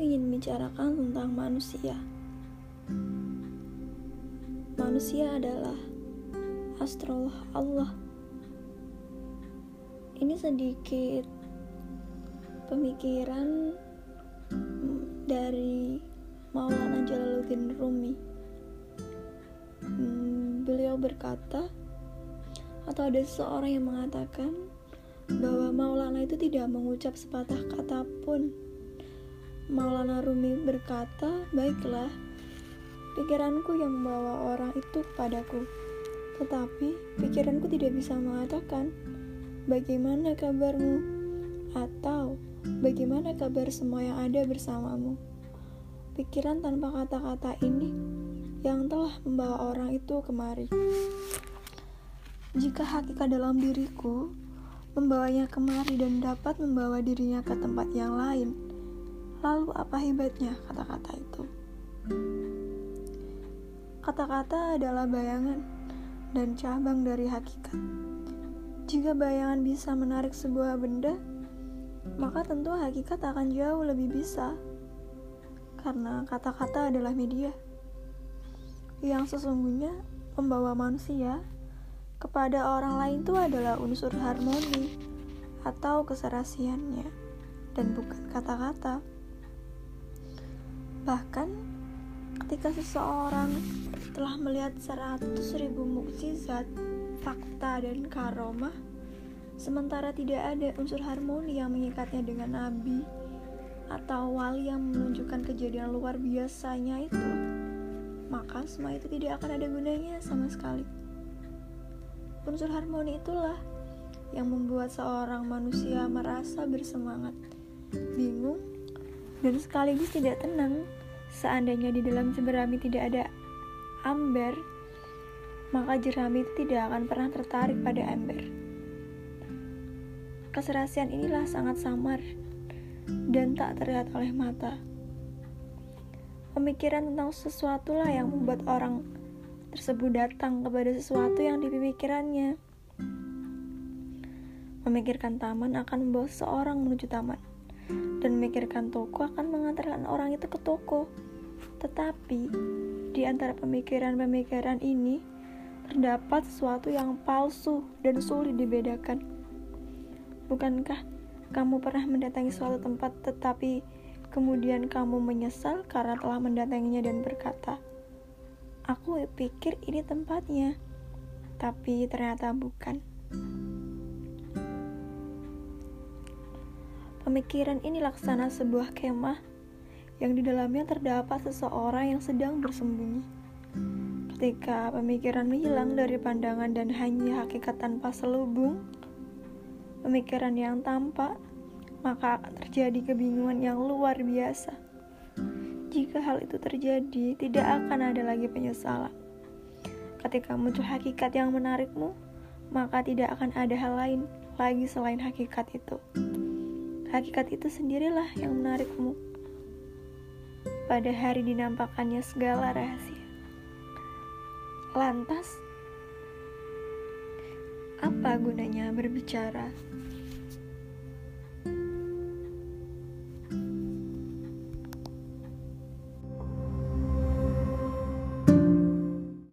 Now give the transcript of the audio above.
ingin membicarakan tentang manusia. Manusia adalah astrolog Allah. Ini sedikit pemikiran dari Maulana Jalaluddin Rumi. Hmm, beliau berkata, atau ada seseorang yang mengatakan bahwa Maulana itu tidak mengucap sepatah kata pun. Maulana Rumi berkata, "Baiklah, pikiranku yang membawa orang itu kepadaku, tetapi pikiranku tidak bisa mengatakan bagaimana kabarmu atau bagaimana kabar semua yang ada bersamamu." Pikiran tanpa kata-kata ini yang telah membawa orang itu kemari. Jika hakikat dalam diriku membawanya kemari dan dapat membawa dirinya ke tempat yang lain, lalu apa hebatnya kata-kata itu? Kata-kata adalah bayangan dan cabang dari hakikat. Jika bayangan bisa menarik sebuah benda, maka tentu hakikat akan jauh lebih bisa, karena kata-kata adalah media yang sesungguhnya membawa manusia kepada orang lain itu adalah unsur harmoni atau keserasiannya dan bukan kata-kata. Bahkan ketika seseorang telah melihat seratus ribu mukjizat, fakta dan karomah, sementara tidak ada unsur harmoni yang mengikatnya dengan nabi atau wali yang menunjukkan kejadian luar biasanya itu, maka semua itu tidak akan ada gunanya sama sekali. Unsur harmoni itulah yang membuat seorang manusia merasa bersemangat, bingung, dan sekaligus tidak tenang. Seandainya di dalam jerami tidak ada amber, maka jerami itu tidak akan pernah tertarik pada ember. Keserasian inilah sangat samar dan tak terlihat oleh mata. Pemikiran tentang sesuatu lah yang membuat orang tersebut datang kepada sesuatu yang dipikirkannya. Memikirkan taman akan membawa seorang menuju taman, dan memikirkan toko akan mengantarkan orang itu ke toko. Tetapi di antara pemikiran-pemikiran ini terdapat sesuatu yang palsu dan sulit dibedakan. Bukankah kamu pernah mendatangi suatu tempat tetapi kemudian kamu menyesal karena telah mendatanginya dan berkata, Aku pikir ini tempatnya, tapi ternyata bukan. Pemikiran ini laksana sebuah kemah yang di dalamnya terdapat seseorang yang sedang bersembunyi. Ketika pemikiran menghilang dari pandangan dan hanya hakikat tanpa selubung, pemikiran yang tampak, maka akan terjadi kebingungan yang luar biasa. Jika hal itu terjadi, tidak akan ada lagi penyesalan. Ketika muncul hakikat yang menarikmu, maka tidak akan ada hal lain lagi selain hakikat itu. Hakikat itu sendirilah yang menarikmu. Pada hari dinampakkannya segala rahasia. Lantas, apa gunanya berbicara?